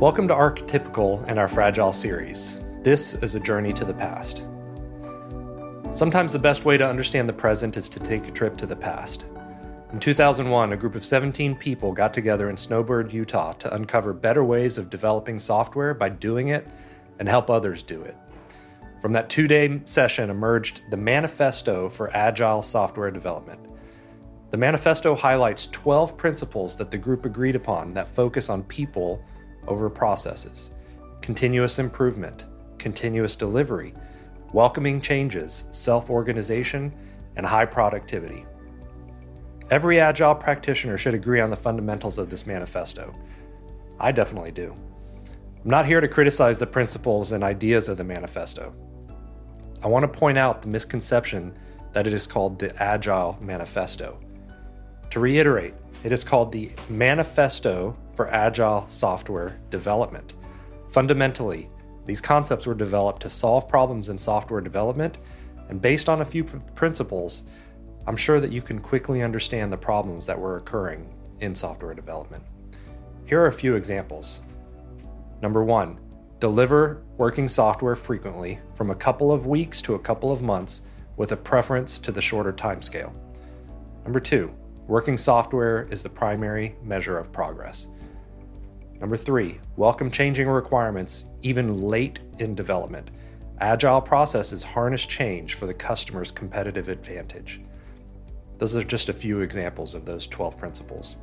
Welcome to Archetypical and our Fragile series. This is a journey to the past. Sometimes the best way to understand the present is to take a trip to the past. In 2001, a group of 17 people got together in Snowbird, Utah to uncover better ways of developing software by doing it and help others do it. From that two day session emerged the Manifesto for Agile Software Development. The manifesto highlights 12 principles that the group agreed upon that focus on people over processes, continuous improvement, continuous delivery, welcoming changes, self organization, and high productivity. Every Agile practitioner should agree on the fundamentals of this manifesto. I definitely do. I'm not here to criticize the principles and ideas of the manifesto. I want to point out the misconception that it is called the Agile Manifesto. To reiterate, it is called the Manifesto for Agile Software Development. Fundamentally, these concepts were developed to solve problems in software development, and based on a few principles, I'm sure that you can quickly understand the problems that were occurring in software development. Here are a few examples. Number one, deliver working software frequently from a couple of weeks to a couple of months with a preference to the shorter timescale. Number two, working software is the primary measure of progress. Number three, welcome changing requirements even late in development. Agile processes harness change for the customer's competitive advantage. Those are just a few examples of those 12 principles.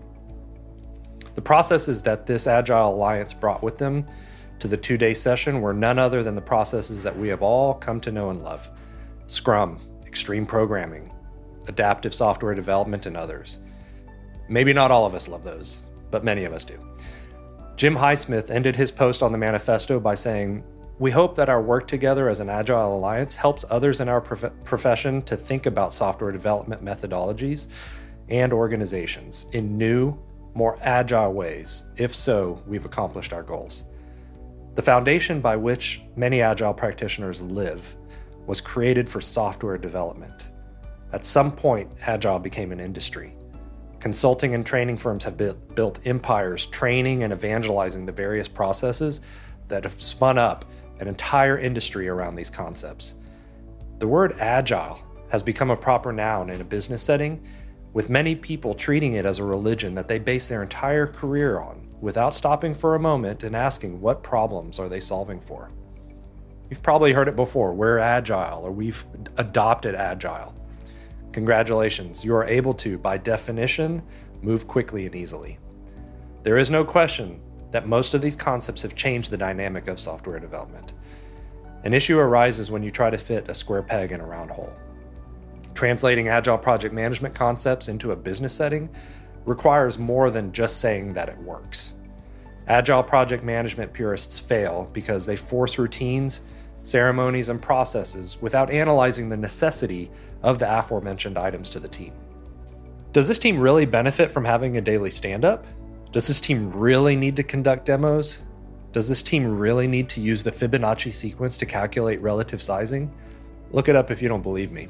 The processes that this Agile Alliance brought with them to the two day session were none other than the processes that we have all come to know and love Scrum, extreme programming, adaptive software development, and others. Maybe not all of us love those, but many of us do. Jim Highsmith ended his post on the manifesto by saying, We hope that our work together as an Agile Alliance helps others in our prof- profession to think about software development methodologies and organizations in new, more agile ways. If so, we've accomplished our goals. The foundation by which many Agile practitioners live was created for software development. At some point, Agile became an industry. Consulting and training firms have built empires training and evangelizing the various processes that have spun up an entire industry around these concepts. The word agile has become a proper noun in a business setting, with many people treating it as a religion that they base their entire career on without stopping for a moment and asking what problems are they solving for. You've probably heard it before we're agile or we've adopted agile. Congratulations, you are able to, by definition, move quickly and easily. There is no question that most of these concepts have changed the dynamic of software development. An issue arises when you try to fit a square peg in a round hole. Translating agile project management concepts into a business setting requires more than just saying that it works. Agile project management purists fail because they force routines, ceremonies, and processes without analyzing the necessity of the aforementioned items to the team. Does this team really benefit from having a daily stand up? Does this team really need to conduct demos? Does this team really need to use the Fibonacci sequence to calculate relative sizing? Look it up if you don't believe me.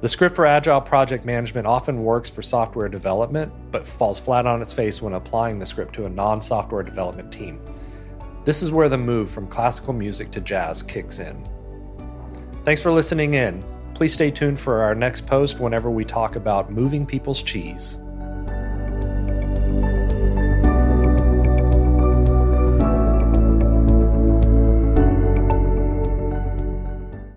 The script for Agile project management often works for software development, but falls flat on its face when applying the script to a non software development team. This is where the move from classical music to jazz kicks in. Thanks for listening in. Please stay tuned for our next post whenever we talk about moving people's cheese.